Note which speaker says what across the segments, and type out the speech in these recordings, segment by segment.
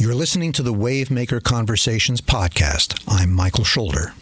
Speaker 1: You're listening to the Wavemaker Conversations podcast. I'm Michael Schulder.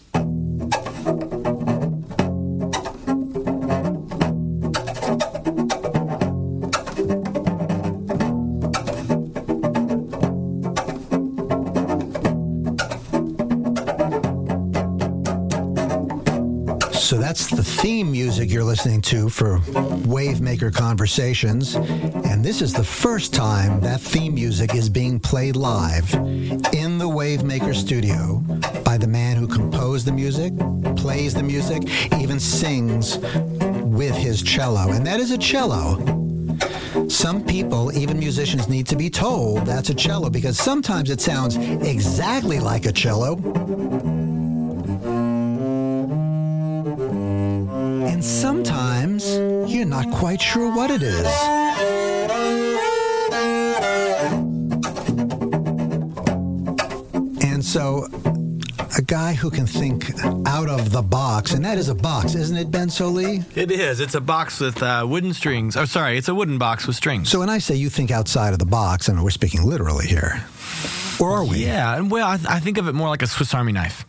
Speaker 1: To for Wavemaker Conversations. And this is the first time that theme music is being played live in the Wavemaker studio by the man who composed the music, plays the music, even sings with his cello. And that is a cello. Some people, even musicians, need to be told that's a cello because sometimes it sounds exactly like a cello. You're not quite sure what it is. And so, a guy who can think out of the box, and that is a box, isn't it, Ben Sollee?
Speaker 2: It is. It's a box with uh, wooden strings. Oh, sorry, it's a wooden box with strings.
Speaker 1: So, when I say you think outside of the box, I mean, we're speaking literally here. Or are we?
Speaker 2: Yeah, and well, I, th- I think of it more like a Swiss Army knife.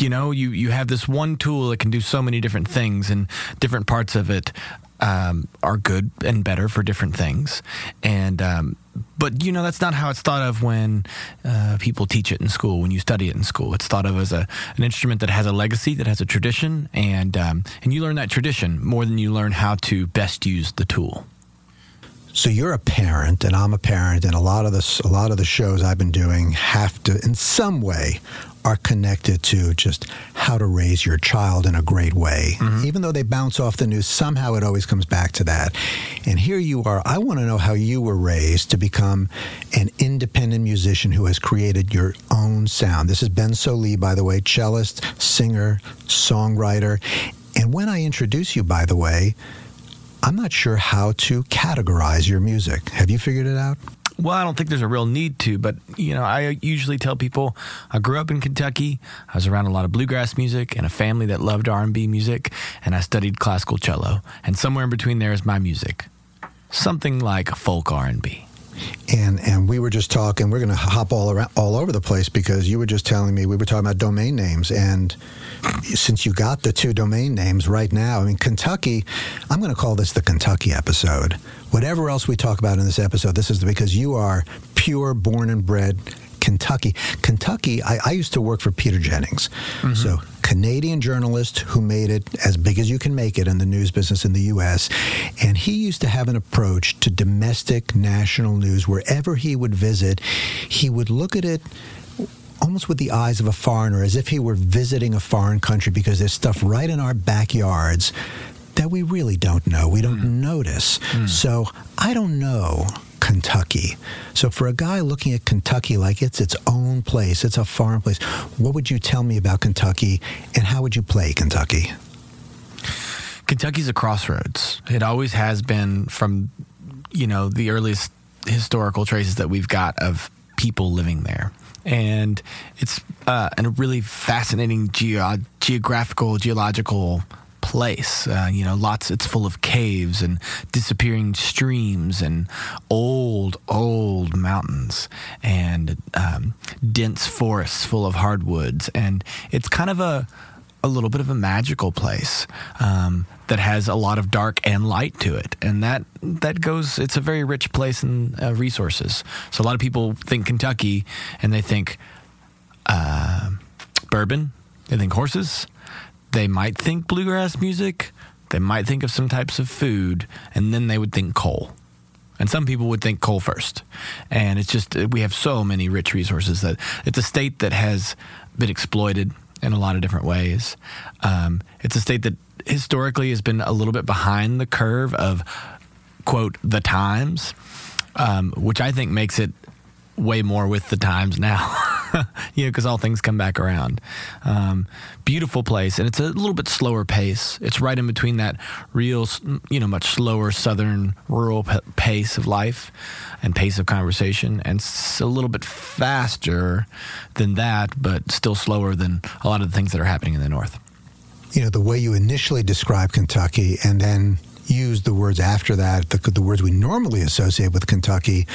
Speaker 2: You know, you, you have this one tool that can do so many different things, and different parts of it um, are good and better for different things. And um, but you know that's not how it's thought of when uh, people teach it in school. When you study it in school, it's thought of as a an instrument that has a legacy, that has a tradition, and um, and you learn that tradition more than you learn how to best use the tool.
Speaker 1: So you're a parent, and I'm a parent, and a lot of the a lot of the shows I've been doing have to, in some way, are connected to just how to raise your child in a great way. Mm-hmm. Even though they bounce off the news, somehow it always comes back to that. And here you are. I want to know how you were raised to become an independent musician who has created your own sound. This is Ben Sollee, by the way, cellist, singer, songwriter. And when I introduce you, by the way, I'm not sure how to categorize your music. Have you figured it out?
Speaker 2: Well, I don't think there's a real need to, but you know, I usually tell people I grew up in Kentucky. I was around a lot of bluegrass music and a family that loved R&B music, and I studied classical cello. And somewhere in between there is my music, something like folk R&B.
Speaker 1: And and we were just talking. We're going to hop all around all over the place because you were just telling me we were talking about domain names and since you got the two domain names right now, I mean, Kentucky, I'm going to call this the Kentucky episode. Whatever else we talk about in this episode, this is because you are pure, born and bred Kentucky. Kentucky, I, I used to work for Peter Jennings. Mm-hmm. So, Canadian journalist who made it as big as you can make it in the news business in the U.S. And he used to have an approach to domestic national news. Wherever he would visit, he would look at it almost with the eyes of a foreigner, as if he were visiting a foreign country, because there's stuff right in our backyards that we really don't know. We don't mm. notice. Mm. So I don't know Kentucky. So for a guy looking at Kentucky like it's its own place, it's a foreign place, what would you tell me about Kentucky and how would you play Kentucky?
Speaker 2: Kentucky's a crossroads. It always has been from, you know, the earliest historical traces that we've got of people living there and it's uh, a really fascinating geo- geographical, geological place. Uh, you know, lots. It's full of caves and disappearing streams and old, old mountains and um, dense forests full of hardwoods, and it's kind of a a little bit of a magical place um, that has a lot of dark and light to it, and that that goes. It's a very rich place in uh, resources. So a lot of people think Kentucky, and they think uh, bourbon. They think horses. They might think bluegrass music. They might think of some types of food, and then they would think coal. And some people would think coal first. And it's just, we have so many rich resources that it's a state that has been exploited in a lot of different ways. Um, it's a state that historically has been a little bit behind the curve of, quote, the times, um, which I think makes it way more with the times now. you know, because all things come back around. Um, beautiful place, and it's a little bit slower pace. It's right in between that real, you know, much slower southern rural p- pace of life and pace of conversation, and it's a little bit faster than that, but still slower than a lot of the things that are happening in the north.
Speaker 1: You know, the way you initially describe Kentucky, and then use the words after that, the, the words we normally associate with Kentucky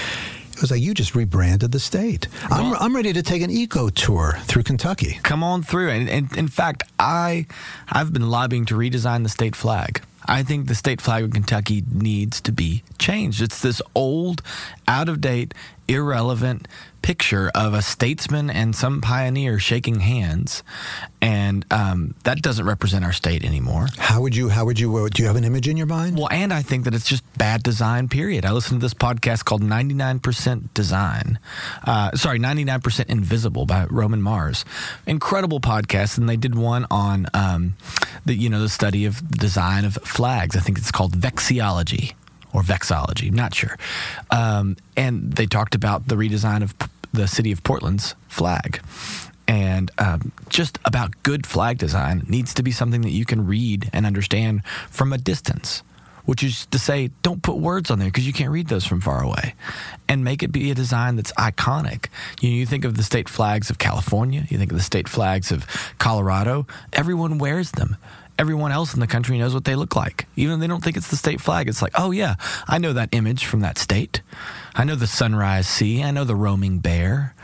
Speaker 1: It was like you just rebranded the state. I'm, I'm ready to take an eco tour through Kentucky.
Speaker 2: Come on through. And, and in fact, I I've been lobbying to redesign the state flag. I think the state flag of Kentucky needs to be changed. It's this old, out of date, irrelevant picture of a statesman and some pioneer shaking hands, and um, that doesn't represent our state anymore.
Speaker 1: How would you? How would you? Uh, do you have an image in your mind?
Speaker 2: Well, and I think that it's just bad design. Period. I listened to this podcast called "99% Design." Uh, sorry, "99% Invisible" by Roman Mars. Incredible podcast, and they did one on um, the you know the study of design of flags. I think it's called Vexiology or vexology, not sure. Um, and they talked about the redesign of the city of Portland's flag. And um, just about good flag design needs to be something that you can read and understand from a distance, which is to say, don't put words on there because you can't read those from far away. And make it be a design that's iconic. You, know, you think of the state flags of California, you think of the state flags of Colorado, everyone wears them everyone else in the country knows what they look like. Even if they don't think it's the state flag, it's like, oh, yeah, I know that image from that state. I know the sunrise sea. I know the roaming bear,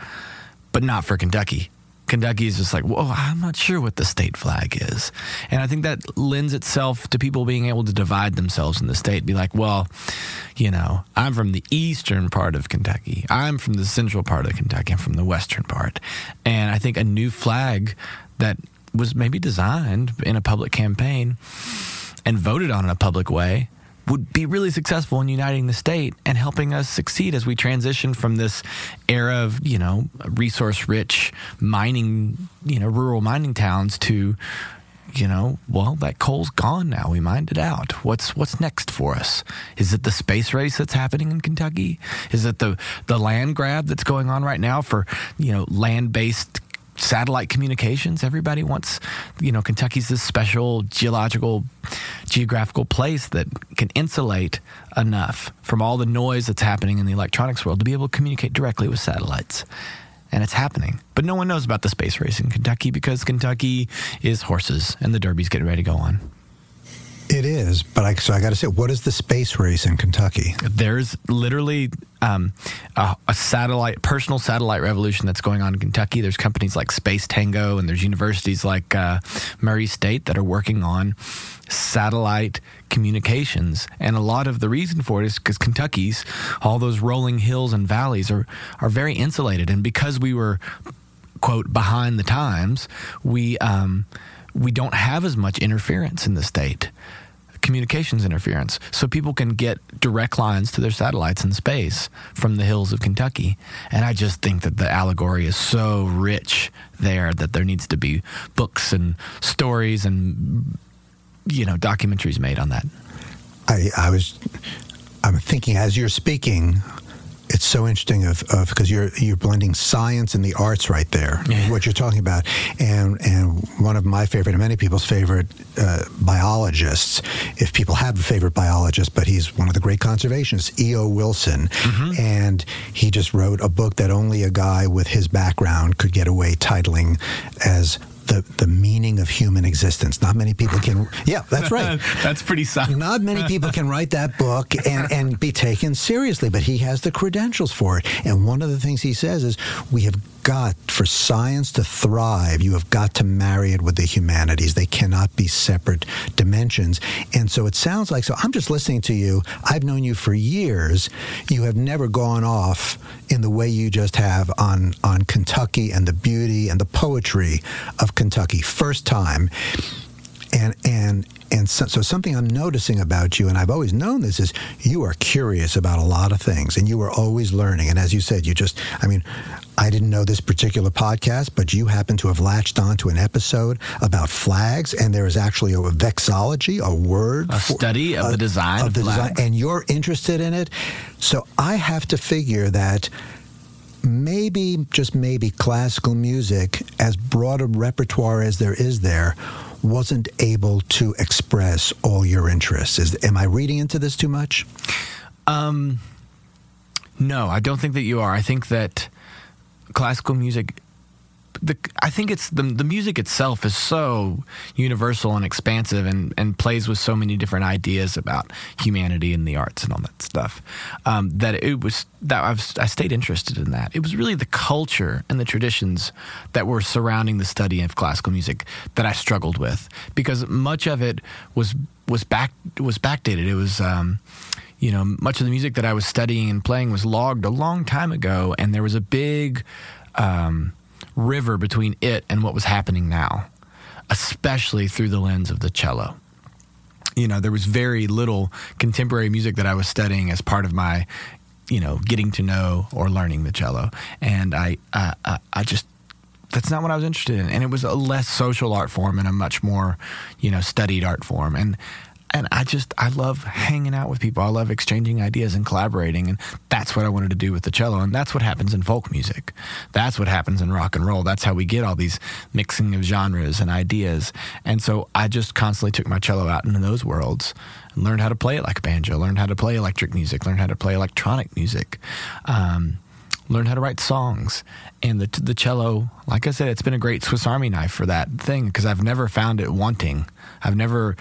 Speaker 2: but not for Kentucky. Kentucky is just like, whoa, I'm not sure what the state flag is. And I think that lends itself to people being able to divide themselves in the state, be like, well, you know, I'm from the eastern part of Kentucky. I'm from the central part of Kentucky. I'm from the western part. And I think a new flag that was maybe designed in a public campaign and voted on in a public way would be really successful in uniting the state and helping us succeed as we transition from this era of you know resource rich mining you know rural mining towns to you know well that coal's gone now. We mined it out. What's what's next for us? Is it the space race that's happening in Kentucky? Is it the the land grab that's going on right now for you know land based satellite communications. Everybody wants, you know, Kentucky's this special geological, geographical place that can insulate enough from all the noise that's happening in the electronics world to be able to communicate directly with satellites. And it's happening. But no one knows about the space race in Kentucky because Kentucky is horses and the Derby's getting ready to go on.
Speaker 1: It is, but I, so I got to say, what is the space race in Kentucky?
Speaker 2: There's literally um, a, a, satellite, personal satellite revolution that's going on in Kentucky. There's companies like Space Tango, and there's universities like uh, Murray State that are working on satellite communications. And a lot of the reason for it is because Kentucky's all those rolling hills and valleys are are very insulated, and because we were quote behind the times, we um, we don't have as much interference in the state communications interference so people can get direct lines to their satellites in space from the hills of Kentucky. And I just think that the allegory is so rich there that there needs to be books and stories and you know documentaries made on that.
Speaker 1: I, I was I'm thinking as you're speaking it's so interesting of because you're you're blending science and the arts right there. Yeah. What you're talking about, and and one of my favorite and many people's favorite uh, biologists, if people have a favorite biologist, but he's one of the great conservationists, E.O. Wilson, mm-hmm. and he just wrote a book that only a guy with his background could get away titling as the, the meaning of human existence. Not many people can. Yeah, that's right.
Speaker 2: that's pretty solid.
Speaker 1: Not many people can write that book and, and be taken seriously, but he has the credentials for it. And one of the things he says is we have got, for science to thrive, you have got to marry it with the humanities. They cannot be separate dimensions. And so it sounds like, so I'm just listening to you. I've known you for years. You have never gone off in the way you just have on, on Kentucky and the beauty and the poetry of Kentucky. First time. And, and and so, so, something I'm noticing about you, and I've always known this, is you are curious about a lot of things, and you are always learning. And as you said, you just, I mean, I didn't know this particular podcast, but you happen to have latched onto an episode about flags, and there is actually a vexology, a word,
Speaker 2: a for, study of the design of, the design,
Speaker 1: and you're interested in it. So I have to figure that maybe, just maybe, classical music, as broad a repertoire as there is there, wasn't able to express all your interests. Is, am I reading into this too much?
Speaker 2: Um, no, I don't think that you are. I think that classical music the I think it's the the music itself is so universal and expansive and and plays with so many different ideas about humanity and the arts and all that stuff um, that it was that I, I stayed interested in that. It was really the culture and the traditions that were surrounding the study of classical music that I struggled with because much of it was was back was backdated. It was. Um, you know, much of the music that I was studying and playing was logged a long time ago, and there was a big um, river between it and what was happening now, especially through the lens of the cello. You know, there was very little contemporary music that I was studying as part of my, you know, getting to know or learning the cello, and I, I, I just that's not what I was interested in. And it was a less social art form and a much more, you know, studied art form. And and I just I love hanging out with people. I love exchanging ideas and collaborating, and that's what I wanted to do with the cello. And that's what happens in folk music. That's what happens in rock and roll. That's how we get all these mixing of genres and ideas. And so I just constantly took my cello out into those worlds and learned how to play it like a banjo, learned how to play electric music, learned how to play electronic music. Um, learned how to write songs. And the the cello, like I said, it's been a great Swiss Army knife for that thing because I've never found it wanting. I've never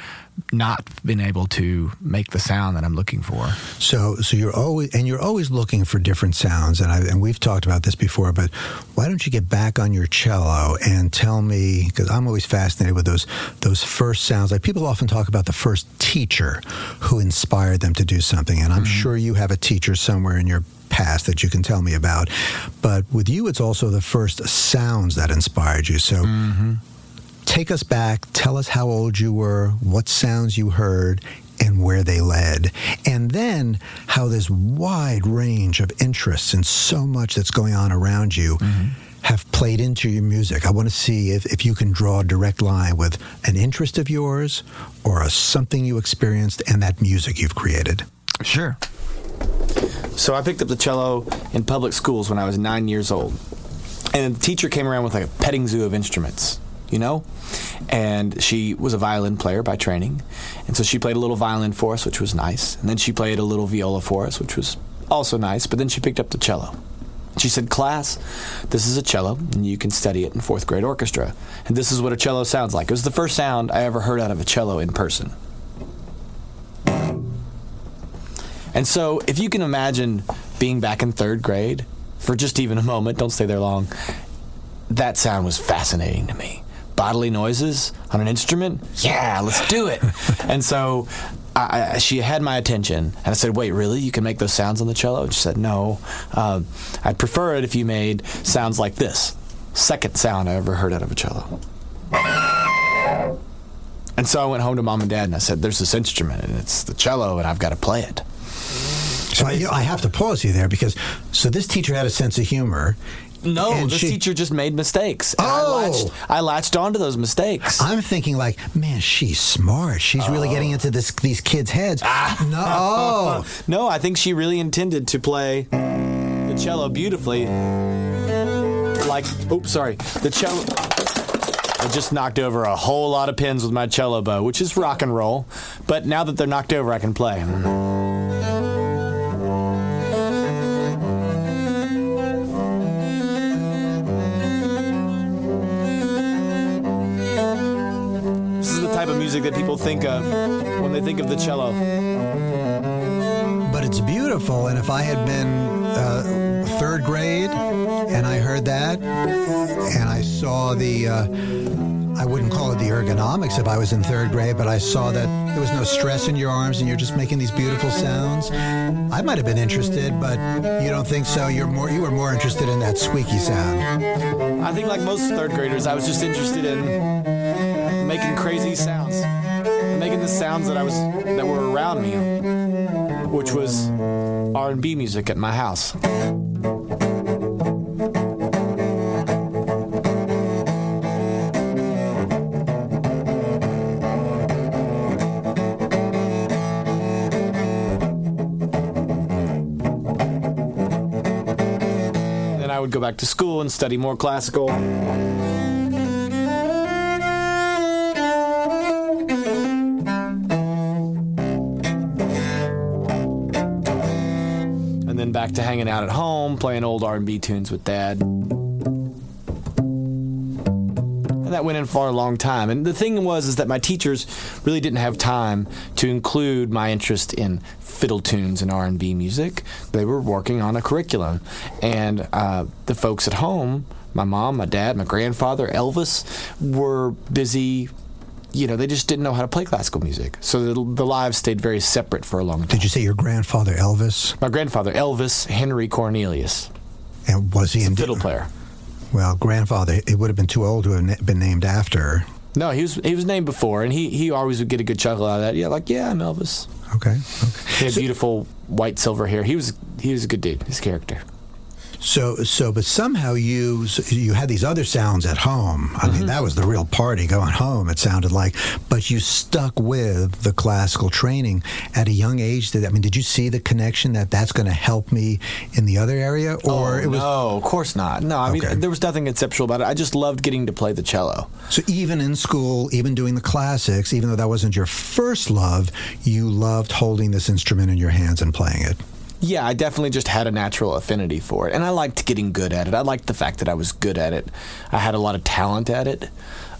Speaker 2: not been able to make the sound that I'm looking for.
Speaker 1: So, so you're always and you're always looking for different sounds, and I, and we've talked about this before. But why don't you get back on your cello and tell me? Because I'm always fascinated with those those first sounds. Like people often talk about the first teacher who inspired them to do something, and I'm mm-hmm. sure you have a teacher somewhere in your past that you can tell me about. But with you, it's also the first sounds that inspired you. So. Mm-hmm take us back. Tell us how old you were, what sounds you heard, and where they led. And then how this wide range of interests and so much that's going on around you. Mm-hmm. Have played into your music. I want to see if, if you can draw a direct line with an interest of yours or a, something you experienced and that music you've created.
Speaker 2: Sure. So I picked up the cello in public schools when I was nine years old. And the teacher came around with like a petting zoo of instruments you know? And she was a violin player by training. And so she played a little violin for us, which was nice. And then she played a little viola for us, which was also nice. But then she picked up the cello. She said, Class, this is a cello, and you can study it in fourth grade orchestra. And this is what a cello sounds like. It was the first sound I ever heard out of a cello in person. And so, if you can imagine being back in third grade for just even a moment, don't stay there long, that sound was fascinating to me bodily noises on an instrument? Yeah, let's do it. and so I, I, she had my attention, and I said, "Wait, really? You can make those sounds on the cello?" And she said, "No, uh, I'd prefer it if you made sounds like this." Second sound I ever heard out of a cello. And so I went home to mom and dad, and I said, "There's this instrument, and it's the cello, and I've got to play it."
Speaker 1: So I, I have to pause you there because so this teacher had a sense of humor,
Speaker 2: no, and this she, teacher just made mistakes.
Speaker 1: oh,
Speaker 2: I latched, I latched onto those mistakes.
Speaker 1: I'm thinking like, man, she's smart. She's oh. really getting into this these kids' heads. Ah. No,
Speaker 2: no, I think she really intended to play the cello beautifully. Like, oops, sorry, the cello. I just knocked over a whole lot of pins with my cello bow, which is rock and roll. But now that they're knocked over, I can play. Music that people think of when they think of the cello.
Speaker 1: But it's beautiful, and if I had been uh, third grade and I heard that, and I saw the. Uh, I wouldn't call it the ergonomics if I was in third grade, but I saw that there was no stress in your arms and you're just making these beautiful sounds. I might have been interested, but you don't think so. You're more you were more interested in that squeaky sound.
Speaker 2: I think like most third graders, I was just interested in making crazy sounds, the sounds that I was that were around me, which was R&B music at my house. Then I would go back to school and study more classical. To hanging out at home, playing old R&B tunes with dad. And that went in for a long time. And the thing was is that my teachers really didn't have time to include my interest in fiddle tunes and R&B music. They were working on a curriculum. And uh, the folks at home, my mom, my dad, my grandfather, Elvis, were busy you know, they just didn't know how to play classical music. So the, the, lives stayed very separate for a long time.
Speaker 1: Did you say your grandfather Elvis?
Speaker 2: My grandfather Elvis Henry Cornelius.
Speaker 1: And was he
Speaker 2: a fiddle player?
Speaker 1: Well, grandfather, it would have been too old to have been named after.
Speaker 2: No, he was he was named before, and he he always would get a good chuckle out of that. Yeah, like yeah, I'm Elvis.
Speaker 1: Okay. okay.
Speaker 2: He had so, beautiful white silver hair. He was he was a good dude. His character.
Speaker 1: So, so, but somehow you you had these other sounds at home. I mm-hmm. mean, that was the real party going home. It sounded like, but you stuck with the classical training at a young age. Did I mean, did you see the connection that that's going to help me in the other area,
Speaker 2: or oh, it was? No, of course not. No, I okay. mean, there was nothing conceptual about it. I just loved getting to play the cello.
Speaker 1: So even in school, even doing the classics, even though that wasn't your first love, you loved holding this instrument in your hands and playing it.
Speaker 2: Yeah, I definitely just had a natural affinity for it. And I liked getting good at it. I liked the fact that I was good at it. I had a lot of talent at it.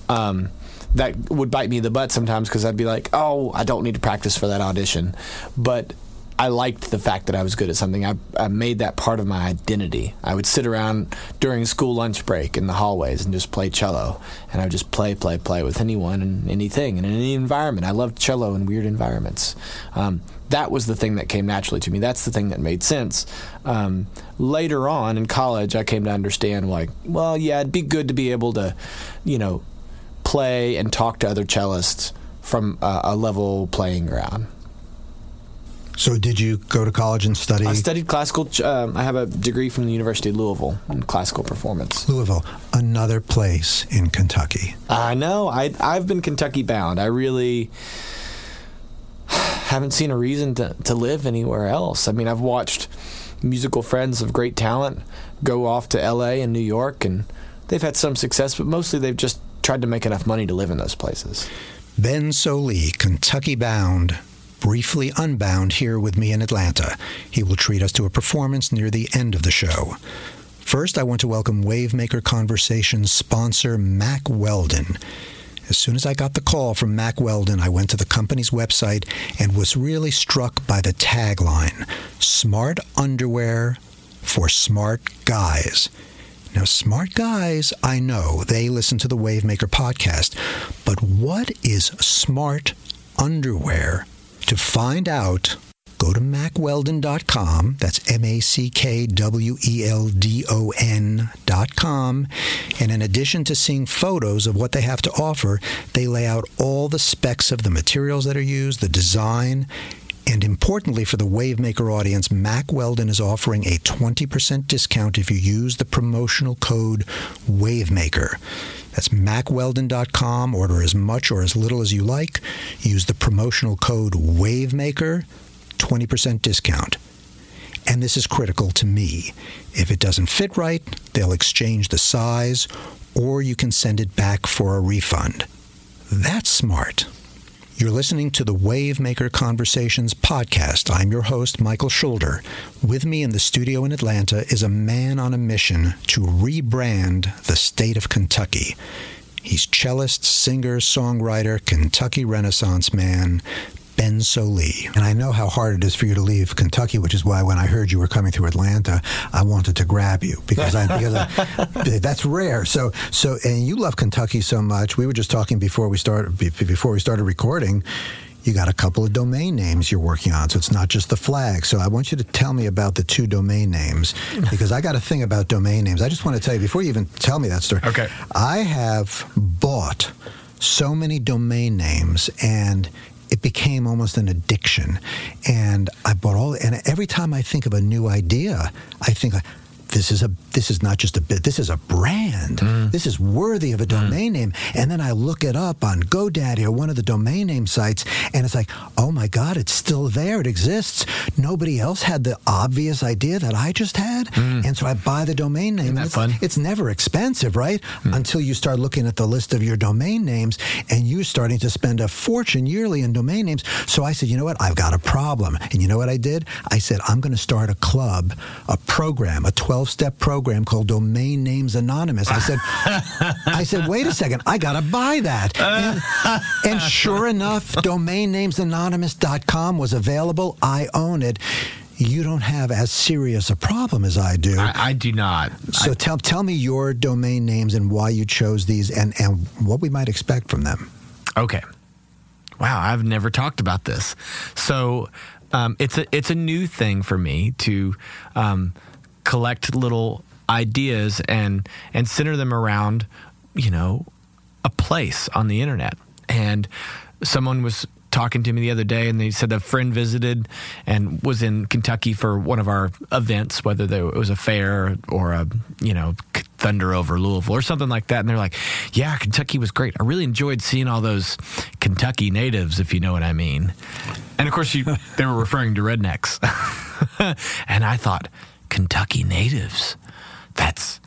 Speaker 2: Um, that would bite me in the butt sometimes because I'd be like, oh, I don't need to practice for that audition. But I liked the fact that I was good at something. I, I made that part of my identity. I would sit around during school lunch break in the hallways and just play cello. And I would just play, play, play with anyone and anything and in any environment. I loved cello in weird environments. Um, that was the thing that came naturally to me. That's the thing that made sense. Um, later on in college, I came to understand, like, well, yeah, it'd be good to be able to, you know, play and talk to other cellists from a, a level playing ground.
Speaker 1: So, did you go to college and study? I
Speaker 2: studied classical. Um, I have a degree from the University of Louisville in classical performance.
Speaker 1: Louisville, another place in Kentucky.
Speaker 2: I know. I I've been Kentucky bound. I really haven't seen a reason to to live anywhere else. I mean, I've watched musical friends of great talent go off to L.A. and New York, and they've had some success, but mostly they've just tried to make enough money to live in those places.
Speaker 1: Ben Sollee, Kentucky bound briefly unbound here with me in Atlanta. He will treat us to a performance near the end of the show. First, I want to welcome Wavemaker Conversations sponsor Mack Weldon. As soon as I got the call from Mack Weldon, I went to the company's website and was really struck by the tagline Smart Underwear for Smart Guys. Now, smart guys, I know they listen to the Wavemaker podcast, but what is smart underwear to find out, go to mackweldon.com. That's M A C K W E L D O N.com. And in addition to seeing photos of what they have to offer, they lay out all the specs of the materials that are used, the design, and importantly, for the Wavemaker audience, Mack Weldon is offering a 20% discount if you use the promotional code Wavemaker. That's mackweldon.com. Order as much or as little as you like. Use the promotional code WAVEMAKER, 20% discount. And this is critical to me. If it doesn't fit right, they'll exchange the size, or you can send it back for a refund. That's smart. You're listening to the Wavemaker Conversations podcast. I'm your host, Michael Schulder. With me in the studio in Atlanta is a man on a mission to rebrand the state of Kentucky. He's cellist, singer, songwriter, Kentucky Renaissance man, Ben Sollee. And I know how hard it is for you to leave Kentucky, which is why when I heard you were coming through Atlanta, I wanted to grab you because I because I, that's rare. So so and you love Kentucky so much. We were just talking before we started before we started recording you got a couple of domain names you're working on. So it's not just the flag. So I want you to tell me about the two domain names because I got a thing about domain names. I just want to tell you before you even tell me that story.
Speaker 2: Okay.
Speaker 1: I have bought so many domain names and it became almost an addiction. And I bought all, and every time I think of a new idea, I think, this is a this is not just a bit this is a brand. Mm. this is worthy of a domain mm. name. And then i look it up on godaddy or one of the domain name sites and it's like oh my god it's still there. It exists. Nobody else had the obvious idea that i just had. Mm. and so i buy the domain name.
Speaker 2: Isn't that
Speaker 1: it's,
Speaker 2: fun?
Speaker 1: it's never expensive right? Mm. until you start looking at the list of your domain names and you're starting to spend a fortune yearly in domain names. So i said you know what? I've got a problem. And you know what i did? I said i'm going to start a club a program a 12 12-step program called Domain Names Anonymous. I said, I said, wait a second, I got to buy that. And, and sure enough, domainnamesanonymous.com was available. I own it you don't have as serious a problem as I do.
Speaker 2: I, I do not.
Speaker 1: So
Speaker 2: I,
Speaker 1: tell tell me your domain names and why you chose these, and and what we might expect from them.
Speaker 2: Okay. Wow, I've never talked about this. So um, it's a it's a new thing for me to um, collect little ideas and and center them around, you know, a place on the internet. And someone was talking to me the other day, and they said a friend visited and was in Kentucky for one of our events, whether it was a fair or a you know Thunder over Louisville or something like that. And they're like, "Yeah, Kentucky was great. I really enjoyed seeing all those Kentucky natives, if you know what I mean." And of course, you, they were referring to rednecks, and I thought, Kentucky natives. That's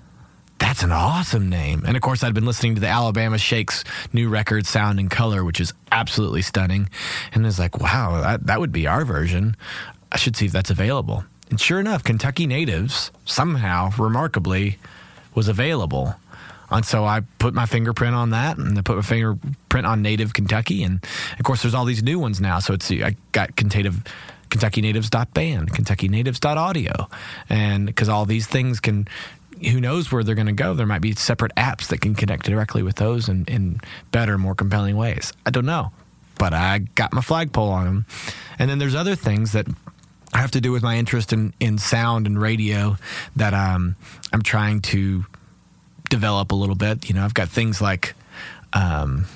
Speaker 2: that's an awesome name. And of course, I'd been listening to the Alabama Shakes new record, Sound and Color, which is absolutely stunning. And it's like, wow, that, that would be our version. I should see if that's available. And sure enough, Kentucky Natives somehow, remarkably, was available. And so I put my fingerprint on that, and I put my fingerprint on Native Kentucky, and of course, there's all these new ones now. So it's I got Kentucky Kentucky Natives.band, Kentucky Natives.audio, and because all these things can who knows where they're going to go? There might be separate apps that can connect directly with those in, in better, more compelling ways. I don't know, but I got my flagpole on them. And then there's other things that have to do with my interest in, in sound and radio that um, I'm trying to develop a little bit. You know, I've got things like um,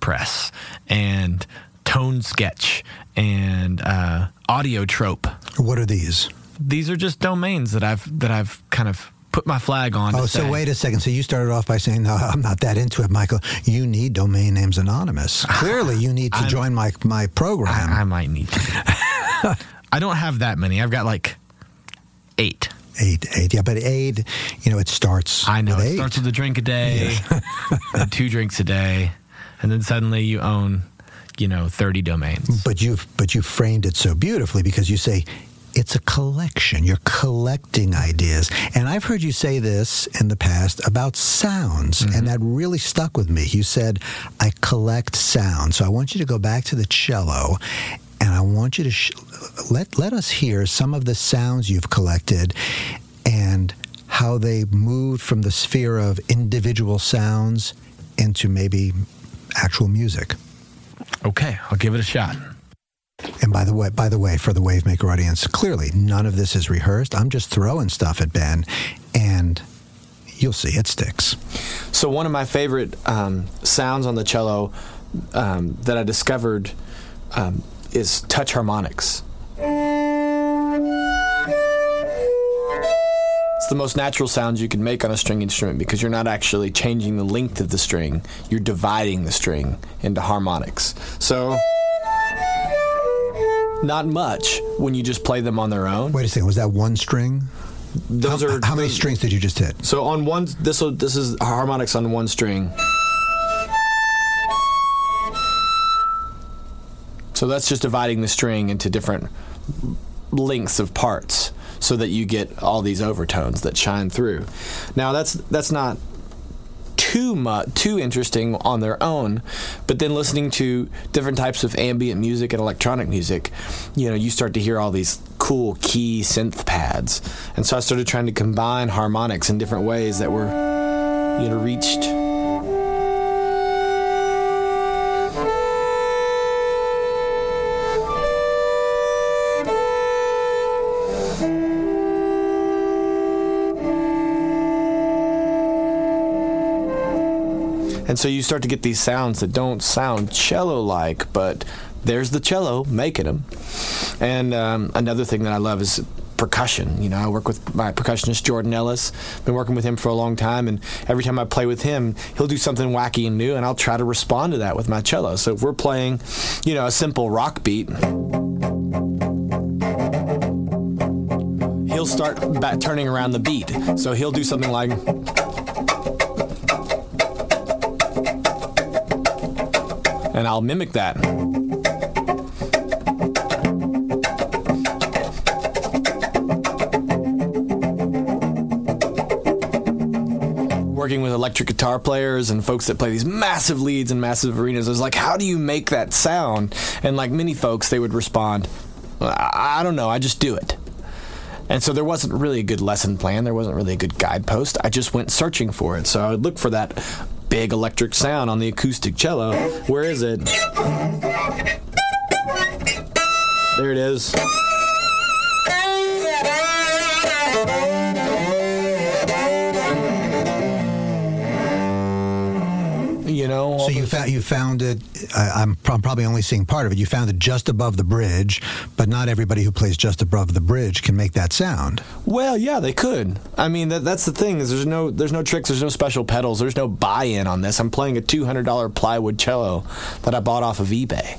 Speaker 2: press and Tone Sketch and uh, Audiotrope.
Speaker 1: What are these?
Speaker 2: these are just domains that I've that I've kind of put my flag on.
Speaker 1: Oh, so
Speaker 2: say.
Speaker 1: wait a second. So you started off by saying, "No, I'm not that into it, Michael." You need domain names anonymous. Clearly, you need to join my my program.
Speaker 2: I, I might need to. I don't have that many. I've got like eight.
Speaker 1: Eight, eight, yeah, but eight, you know, it starts.
Speaker 2: I know
Speaker 1: it
Speaker 2: starts with a drink a day, two drinks a day, and then suddenly you own, you know, thirty domains.
Speaker 1: But you've but you framed it so beautifully because you say it's a collection. You're collecting ideas. And I've heard you say this in the past about sounds, mm-hmm. and that really stuck with me. You said, I collect sounds. So I want you to go back to the cello and I want you to sh- let, let us hear some of the sounds you've collected and how they moved from the sphere of individual sounds into maybe actual music.
Speaker 2: Okay, I'll give it a shot.
Speaker 1: And by the way, by the way, for the Wavemaker audience, clearly none of this is rehearsed. I'm just throwing stuff at Ben, and you'll see it sticks.
Speaker 2: So one of my favorite um, sounds on the cello um, that I discovered um, is touch harmonics. It's the most natural sounds you can make on a string instrument because you're not actually changing the length of the string. You're dividing the string into harmonics. So not much when you just play them on their own.
Speaker 1: Wait a second, was that one string?
Speaker 2: Those
Speaker 1: how,
Speaker 2: are
Speaker 1: how many strings did you just hit?
Speaker 2: So on one, this this is harmonics on one string. So that's just dividing the string into different lengths of parts so that you get all these overtones that shine through. Now that's that's not too much too interesting on their own but then listening to different types of ambient music and electronic music you know you start to hear all these cool key synth pads and so i started trying to combine harmonics in different ways that were you know reached And so you start to get these sounds that don't sound cello like, but there's the cello making them. And um, another thing that I love is percussion. You know, I work with my percussionist Jordan Ellis. I've been working with him for a long time, and every time I play with him, he'll do something wacky and new, and I'll try to respond to that with my cello. So if we're playing, you know, a simple rock beat. He'll start turning around the beat. So he'll do something like and I'll mimic that. working with electric guitar players and folks that play these massive leads and massive arenas. I was like, how do you make that sound? And like many folks, they would respond, I don't know, I just do it. And so there wasn't really a good lesson plan. There wasn't really a good guidepost. I just went searching for it. So I would look for that big electric sound on the acoustic cello. Where is it? There it is.
Speaker 1: So you found you found it. I, I'm, I'm probably only seeing part of it. You found it just above the bridge, but not everybody who plays just above the bridge can make that sound.
Speaker 2: Well, yeah, they could. I mean, that, that's the thing is there's no there's no tricks, there's no special pedals, there's no buy-in on this. I'm playing a two hundred dollar plywood cello that I bought off of eBay.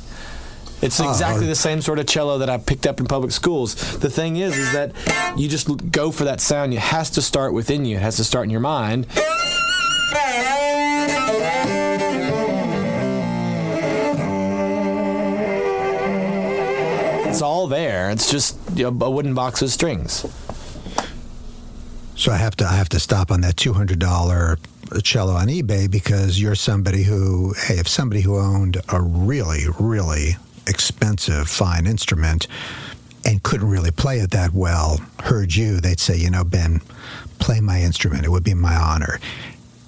Speaker 2: It's
Speaker 1: Oh,
Speaker 2: exactly the same sort of cello that I picked up in public schools. The thing is, is that you just go for that sound. It has to start within you. It has to start in your mind. It's all there. It's just a wooden box with strings.
Speaker 1: So I have to I have to stop on that two hundred dollar cello on eBay because you're somebody who hey if somebody who owned a really really expensive fine instrument and couldn't really play it that well heard you they'd say you know Ben play my instrument it would be my honor.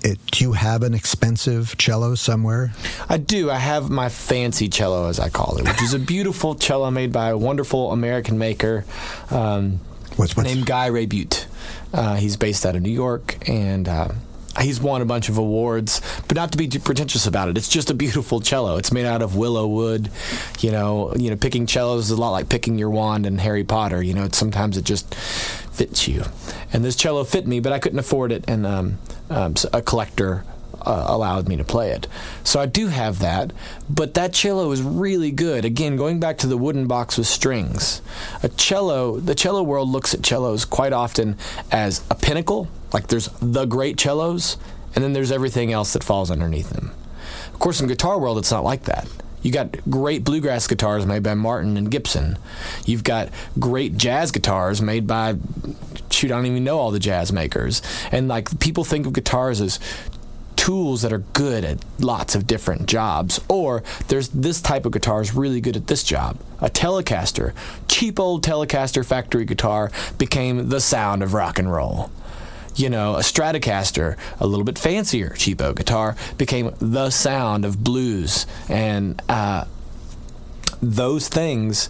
Speaker 1: It, do you have an expensive cello somewhere?
Speaker 2: I do. I have my fancy cello, as I call it, which is a beautiful cello made by a wonderful American maker um,
Speaker 1: What's what's
Speaker 2: named Guy Rabut. Uh, he's based out of New York, and uh, he's won a bunch of awards. But not to be too pretentious about it, it's just a beautiful cello. It's made out of willow wood. You know, you know, picking cellos is a lot like picking your wand in Harry Potter. You know, it's, sometimes it just fits you. And this cello fit me, but I couldn't afford it, and um, um, a collector uh, allowed me to play it. So I do have that, but that cello is really good. Again, going back to the wooden box with strings, a cello, the cello world looks at cellos quite often as a pinnacle, like there's the great cellos, and then there's everything else that falls underneath them. Of course, in guitar world, it's not like that. You got great bluegrass guitars made by Martin and Gibson. You've got great jazz guitars made by shoot, I don't even know all the jazz makers. And like people think of guitars as tools that are good at lots of different jobs. Or there's this type of guitar is really good at this job. A Telecaster, cheap old Telecaster factory guitar, became the sound of rock and roll. You know, a Stratocaster, a little bit fancier cheapo guitar, became the sound of blues. And uh, those things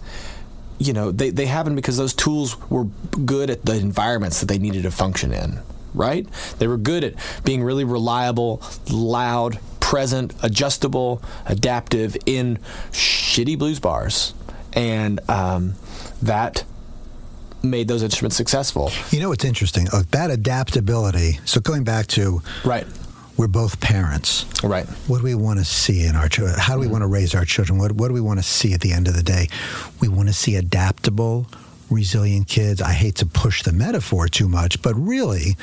Speaker 2: you know they, they happen because those tools were good at the environments that they needed to function in right they were good at being really reliable loud present adjustable adaptive in shitty blues bars and um, that made those instruments successful
Speaker 1: You know what's interesting? Uh, that adaptability. So going back to
Speaker 2: right
Speaker 1: we're both parents.
Speaker 2: right
Speaker 1: What do we want to see in our children? How do we mm-hmm. want to raise our children? What, what do we want to see at the end of the day? We want to see adaptable, resilient kids. I hate to push the metaphor too much, but really,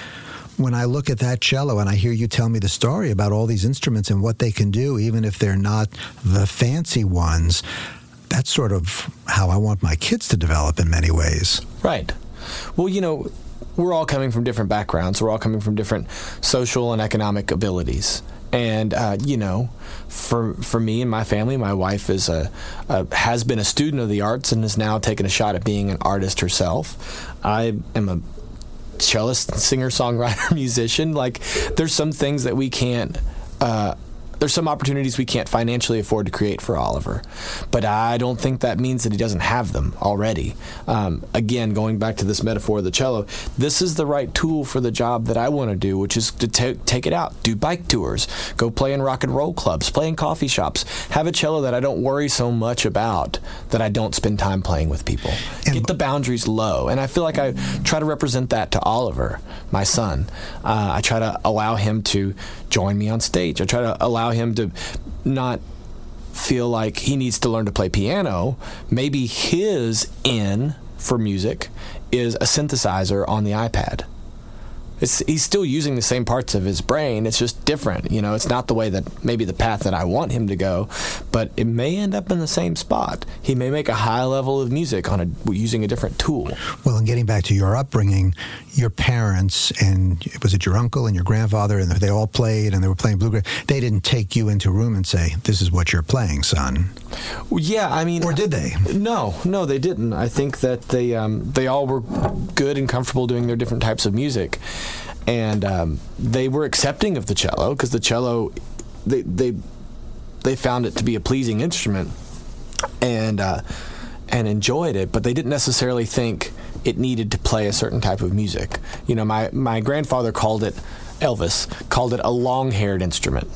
Speaker 1: when I look at that cello and I hear you tell me the story about all these instruments and what they can do, even if they're not the fancy ones, that's sort of how I want my kids to develop in many ways.
Speaker 2: Right. Well, you know, we're all coming from different backgrounds. We're all coming from different social and economic abilities. And uh, you know, for for me and my family, my wife is a, a has been a student of the arts and is now taking a shot at being an artist herself. I am a cellist, singer, songwriter, musician. Like, there's some things that we can't. Uh, there's some opportunities we can't financially afford to create for Oliver, but I don't think that means that he doesn't have them already. Um, again, going back to this metaphor of the cello, this is the right tool for the job that I want to do, which is to ta- take it out, do bike tours, go play in rock and roll clubs, play in coffee shops, have a cello that I don't worry so much about that I don't spend time playing with people.
Speaker 1: And-
Speaker 2: Get the boundaries low, and I feel like I try to represent that to Oliver, my son. Uh, I try to allow him to join me on stage. I try to allow him to not feel like he needs to learn to play piano. Maybe his in for music is a synthesizer on the iPad. It's, he's still using the same parts of his brain. It's just different. You know, it's not the way that maybe the path that I want him to go, but it may end up in the same spot. He may make a high level of music on a using a different tool.
Speaker 1: Well, and getting back to your upbringing, your parents and was it your uncle and your grandfather and they all played and they were playing bluegrass. They didn't take you into a room and say, "This is what you're playing, son."
Speaker 2: Well, yeah, I mean,
Speaker 1: or did they?
Speaker 2: No, no, they didn't. I think that they um, they all were good and comfortable doing their different types of music and um, they were accepting of the cello because the cello they they they found it to be a pleasing instrument and uh, and enjoyed it, but they didn't necessarily think it needed to play a certain type of music. You know, my my grandfather called it Elvis called it a long-haired instrument.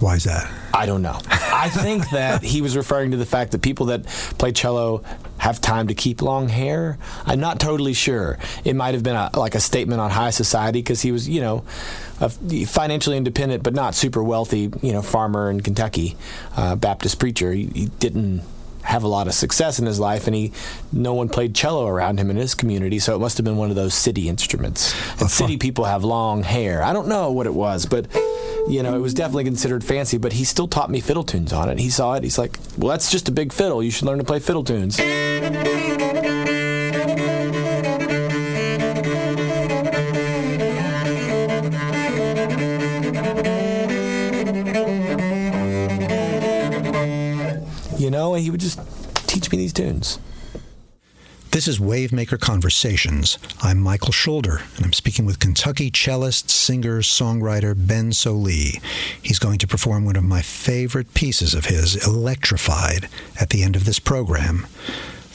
Speaker 1: Why is that?
Speaker 2: I don't know. I think that he was referring to the fact that people that play cello have time to keep long hair. I'm not totally sure. It might have been a, like a statement on high society because he was, you know, a financially independent but not super wealthy, you know, farmer in Kentucky, uh, Baptist preacher. He, he didn't have a lot of success in his life, and he no one played cello around him in his community, so it must have been one of those city instruments. And uh-huh. city people have long hair. I don't know what it was, but you know, it was definitely considered fancy. But he still taught me fiddle tunes on it. He saw it. He's like, "Well, that's just a big fiddle. You should learn to play fiddle tunes." You know, and he would just teach me these tunes.
Speaker 1: This is Wavemaker Conversations. I'm Michael Schulder, and I'm speaking with Kentucky cellist, singer, songwriter Ben Sollee. He's going to perform one of my favorite pieces of his, Electrified, at the end of this program.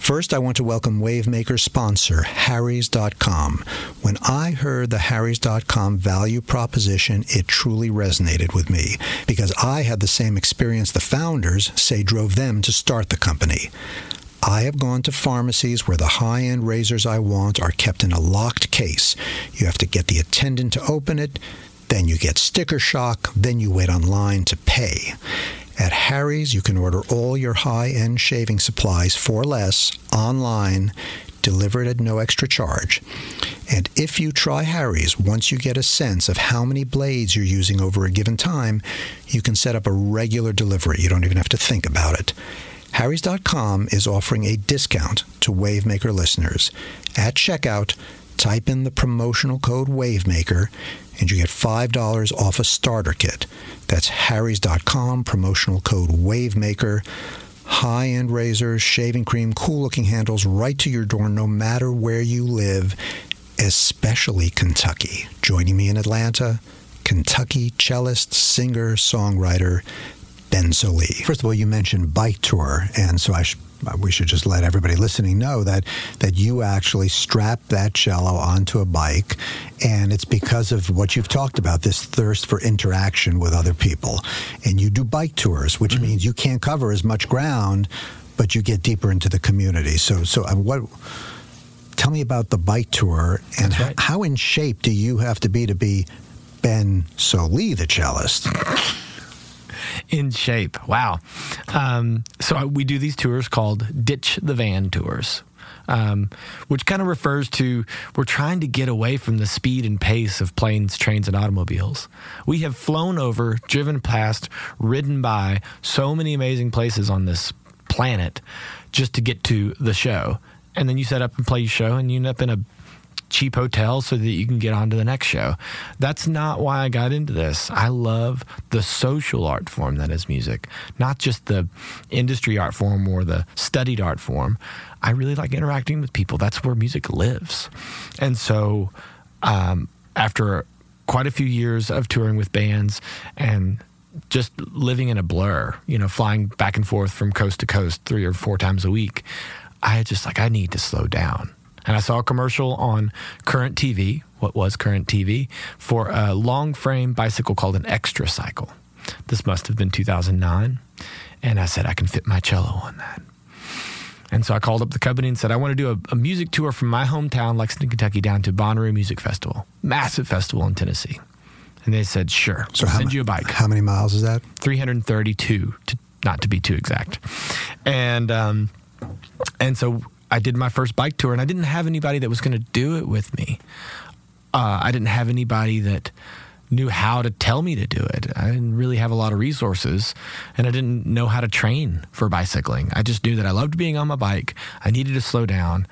Speaker 1: First, I want to welcome Wavemaker sponsor, Harrys.com. When I heard the Harrys.com value proposition, it truly resonated with me because I had the same experience the founders say drove them to start the company. I have gone to pharmacies where the high end razors I want are kept in a locked case. You have to get the attendant to open it, then you get sticker shock, then you wait online to pay. At Harry's, you can order all your high end shaving supplies for less online, delivered at no extra charge. And if you try Harry's, once you get a sense of how many blades you're using over a given time, you can set up a regular delivery. You don't even have to think about it. Harrys.com is offering a discount to Wavemaker listeners. At checkout, type in the promotional code WAVEMAKER and you get $5 off a starter kit. That's harrys.com, promotional code WAVEMAKER. High end razors, shaving cream, cool looking handles right to your door no matter where you live, especially Kentucky. Joining me in Atlanta, Kentucky cellist, singer, songwriter, Ben Sollee. First of all, you mentioned bike tour, and so I we should just let everybody listening know that that you actually strap that cello onto a bike and it's because of what you've talked about this thirst for interaction with other people and you do bike tours which mm-hmm. means you can't cover as much ground but you get deeper into the community so so uh, what tell me about the bike tour and right. how in shape do you have to be to be Ben Sollee the cellist
Speaker 2: in shape. Wow. Um, so we do these tours called Ditch the Van tours. Um, which kind of refers to we're trying to get away from the speed and pace of planes, trains, and automobiles. We have flown over, driven past, ridden by so many amazing places on this planet just to get to the show. And then you set up and play your show, and you end up in a cheap hotel so that you can get on to the next show. That's not why I got into this. I love the social art form that is music, not just the industry art form or the studied art form. I really like interacting with people. That's where music lives. And so, um, after quite a few years of touring with bands and just living in a blur, you know, flying back and forth from coast to coast three or four times a week, I just like, I need to slow down. And I saw a commercial on Current TV, what was Current TV, for a long frame bicycle called an Xtracycle. This must have been 2009. And I said, I can fit my cello on that. And so I called up the company and said, I want to do a, a music tour from my hometown, Lexington, Kentucky, down to Bonnaroo Music Festival, massive festival in Tennessee. And they said, sure. So we'll send you a bike.
Speaker 1: How many miles is that?
Speaker 2: 332, to, not to be too exact. And um, and so I did my first bike tour and I didn't have anybody that was going to do it with me. Uh, I didn't have anybody that knew how to tell me to do it. I didn't really have a lot of resources and I didn't know how to train for bicycling. I just knew that I loved being on my bike. I needed to slow down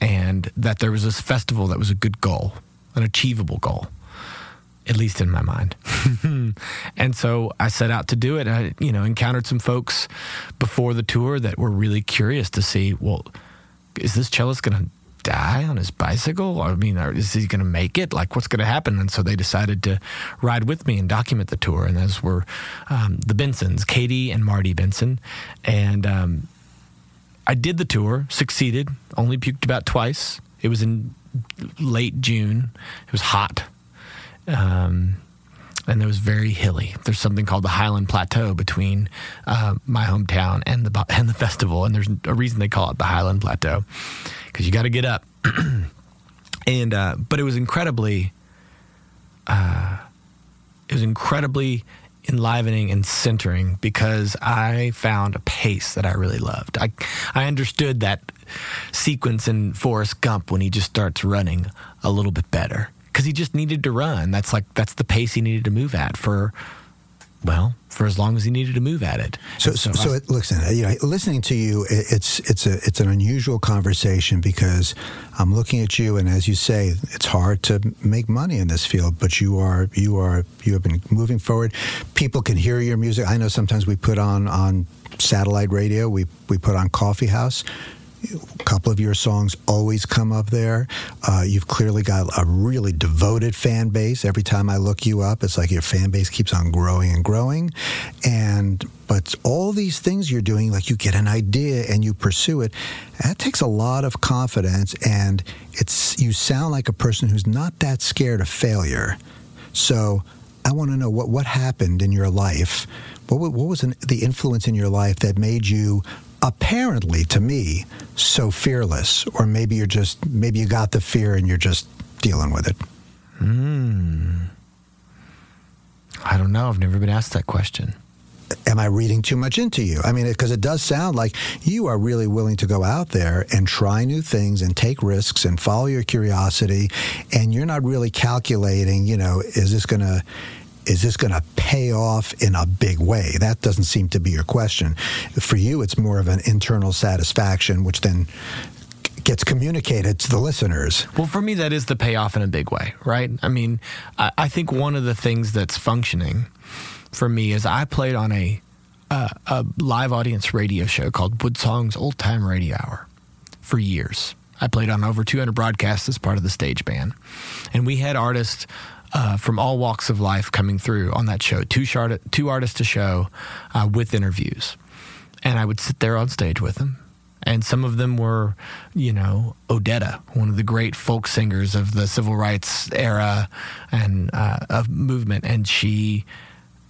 Speaker 2: and that there was this festival that was a good goal, an achievable goal. At least in my mind. and so I set out to do it. I, you know, encountered some folks before the tour that were really curious to see, well, is this cellist going to die on his bicycle? I mean, is he going to make it? Like, what's going to happen? And so they decided to ride with me and document the tour. And those were um, the Bensons, Katie and Marty Benson. And um, I did the tour, succeeded, only puked about twice. It was in late June. It was hot. Um, and it was very hilly. There's something called the Highland Plateau between uh, my hometown and the and the festival, and there's a reason they call it the Highland Plateau because you got to get up. and uh, but it was incredibly, uh, it was incredibly enlivening and centering because I found a pace that I really loved. I I understood that sequence in Forrest Gump when he just starts running a little bit better because he just needed to run. That's like that's the pace he needed to move at for well for as long as he needed to move at it.
Speaker 1: So, so, so it, listen, uh, you know, listening to you, it's it's a it's an unusual conversation because I'm looking at you, and as you say, it's hard to make money in this field, but you are you are you have been moving forward. People can hear your music. I know sometimes we put on on satellite radio, we we put on Coffee House a couple of your songs always come up there. Uh, you've clearly got a really devoted fan base. Every time I look you up, it's like your fan base keeps on growing and growing. And but all these things you're doing, like you get an idea and you pursue it, that takes a lot of confidence. And it's you sound like a person who's not that scared of failure. So I want to know what what happened in your life. What, what was an, the influence in your life that made you apparently to me so fearless or maybe you're just maybe you got the fear and you're just dealing with it.
Speaker 2: Hmm. I don't know. I've never been asked that question.
Speaker 1: Am i reading too much into you? I mean because it, it does sound like you are really willing to go out there and try new things and take risks and follow your curiosity and you're not really calculating you know is this going to is this going to pay off in a big way? That doesn't seem to be your question. For you, it's more of an internal satisfaction, which then gets communicated to the listeners.
Speaker 2: Well, for me, that is the payoff in a big way, right? I mean, I, I think one of the things that's functioning for me is I played on a a live audience radio show called Woodsong's Old Time Radio Hour for years. I played on over 200 broadcasts as part of the stage band, and we had artists uh, from all walks of life coming through on that show. Two, shart- two artists to show uh, with interviews. And I would sit there on stage with them. And some of them were, you know, Odetta, one of the great folk singers of the civil rights era and uh, of movement. And she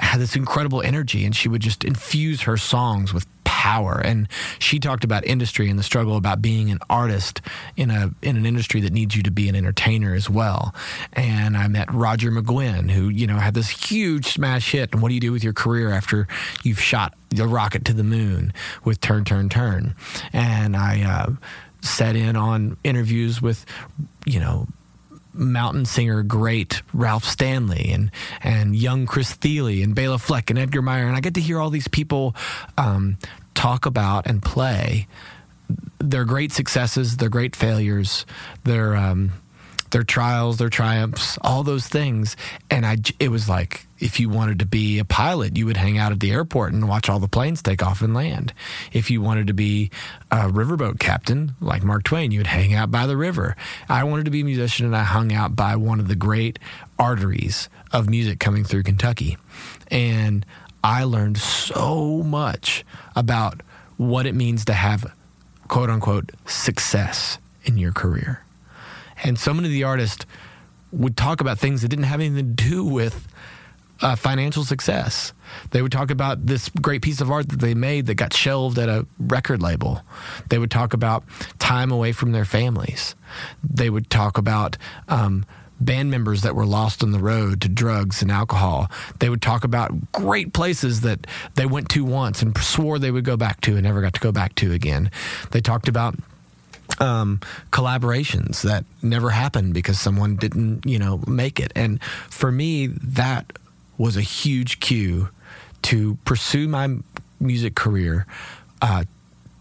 Speaker 2: had this incredible energy and she would just infuse her songs with power. And she talked about industry and the struggle about being an artist in a in an industry that needs you to be an entertainer as well. And I met Roger McGuinn who you know had this huge smash hit. And what do you do with your career after you've shot the rocket to the moon with turn turn turn? And I uh, set in on interviews with you know mountain singer great Ralph Stanley and and young Chris Thile and Bela Fleck and Edgar Meyer. And I get to hear all these people um, talk about and play their great successes, their great failures, their um, their trials, their triumphs, all those things. And I, it was like if you wanted to be a pilot, you would hang out at the airport and watch all the planes take off and land. If you wanted to be a riverboat captain like Mark Twain, you would hang out by the river. I wanted to be a musician and I hung out by one of the great arteries of music coming through Kentucky. And I learned so much about what it means to have quote unquote success in your career. And so many of the artists would talk about things that didn't have anything to do with uh, financial success. They would talk about this great piece of art that they made that got shelved at a record label. They would talk about time away from their families. They would talk about um, band members that were lost on the road to drugs and alcohol. They would talk about great places that they went to once and swore they would go back to and never got to go back to again. They talked about
Speaker 3: um, collaborations that never happened because someone didn't, you know, make it. And for me, that was a huge cue to pursue my music career uh,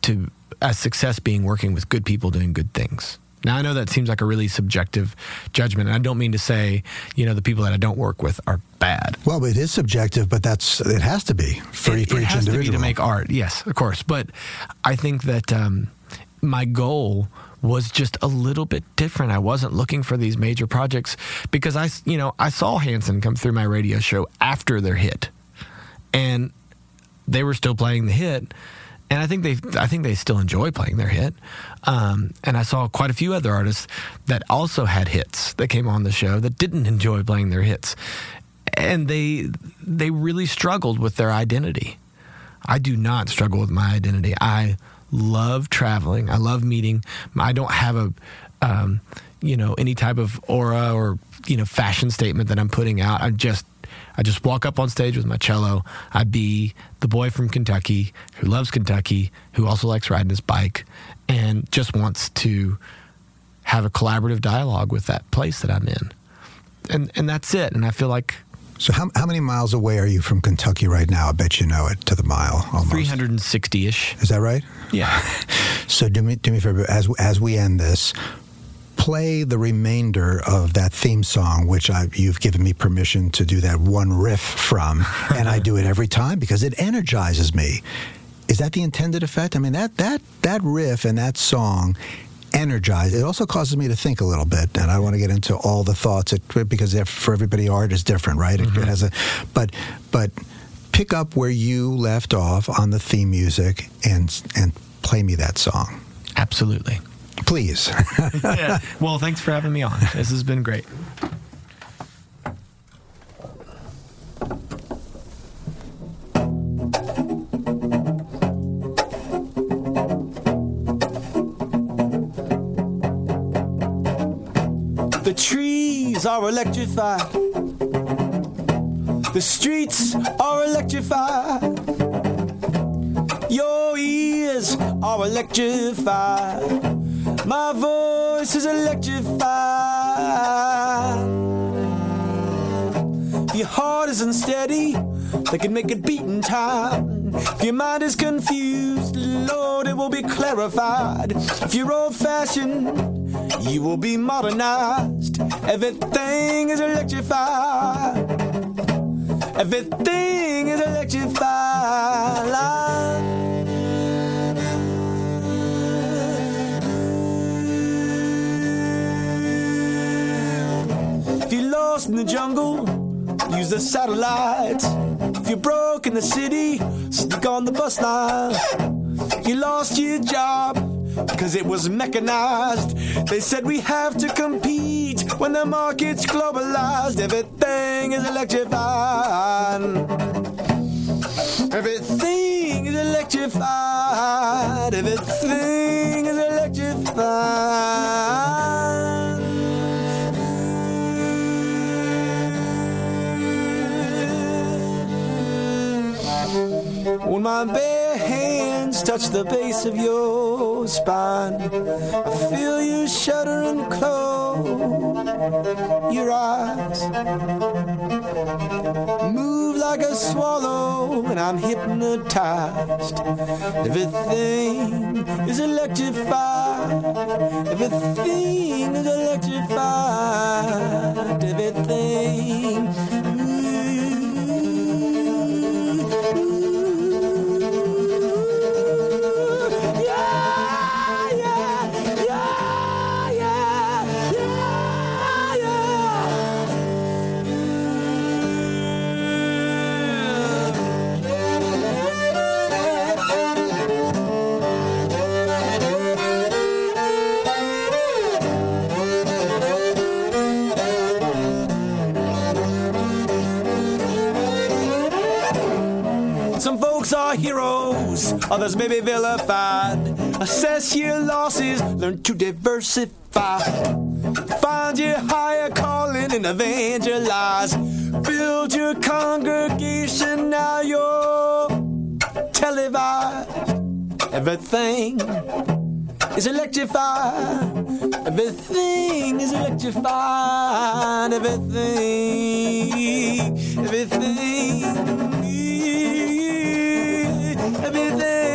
Speaker 3: to as success being working with good people doing good things. Now I know that seems like a really subjective judgment, and I don't mean to say you know the people that I don't work with are bad.
Speaker 1: Well, it is subjective, but that's it has to be for,
Speaker 3: it,
Speaker 1: for
Speaker 3: it
Speaker 1: each
Speaker 3: has
Speaker 1: individual
Speaker 3: to be to make art. Yes, of course, but I think that um, my goal was just a little bit different. I wasn't looking for these major projects because I, you know, I saw Hanson come through my radio show after their hit, and they were still playing the hit and I think they I think they still enjoy playing their hit. Um, and I saw quite a few other artists that also had hits that came on the show that didn't enjoy playing their hits, and they they really struggled with their identity. I do not struggle with my identity. I love traveling. I love meeting. I don't have a um, you know any type of aura or you know fashion statement that I'm putting out. I'm just I just walk up on stage with my cello. I be the boy from Kentucky who loves Kentucky, who also likes riding his bike, and just wants to have a collaborative dialogue with that place that I'm in. And and that's it. And I feel like
Speaker 1: so how, how many miles away are you from Kentucky right now? I bet you know it to the mile. Almost.
Speaker 3: 360 ish.
Speaker 1: Is that right?
Speaker 3: Yeah.
Speaker 1: so do me do me a favor as as we end this, play the remainder of that theme song, which I, you've given me permission to do that one riff from, and I do it every time because it energizes me. Is that the intended effect? I mean, that that that riff and that song energize. It also causes me to think a little bit, and I want to get into all the thoughts it, because for everybody, art is different, right? Mm-hmm. It, has a, but but pick up where you left off on the theme music and and play me that song.
Speaker 3: Absolutely.
Speaker 1: Please.
Speaker 3: yeah. Well, thanks for having me on. This has been great.
Speaker 2: The trees are electrified. The streets are electrified. Your ears are electrified. My voice is electrified. If your heart is unsteady, they can make it beat in time. If your mind is confused, Lord, it will be clarified. If you're old fashioned, you will be modernized. Everything is electrified. Everything is electrified. Lost in the jungle, use the satellites. If you're broke in the city, stick on the bus line. You lost your job because it was mechanized. They said we have to compete when the market's globalized. Everything is electrified. Everything is electrified. Everything is electrified. When my bare hands touch the base of your spine, I feel you shudder and close your eyes. Move like a swallow, and I'm hypnotized. Everything is electrified. Everything is electrified. Everything. Others may be vilified. Assess your losses, learn to diversify. Find your higher calling and evangelize. Build your congregation, now you're televised. Everything is electrified. Everything is electrified. Everything, everything, everything,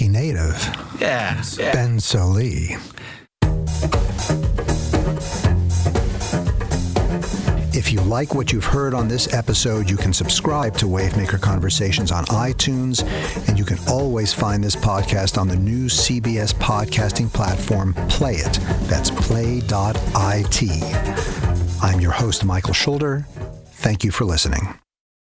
Speaker 1: Kentucky native
Speaker 4: Yeah.
Speaker 1: Ben Sollee. If you like what you've heard on this episode, you can subscribe to Wavemaker Conversations on iTunes, and you can always find this podcast on the new CBS podcasting platform, Play It. That's play.it. I'm your host, Michael Schulder. Thank you for listening.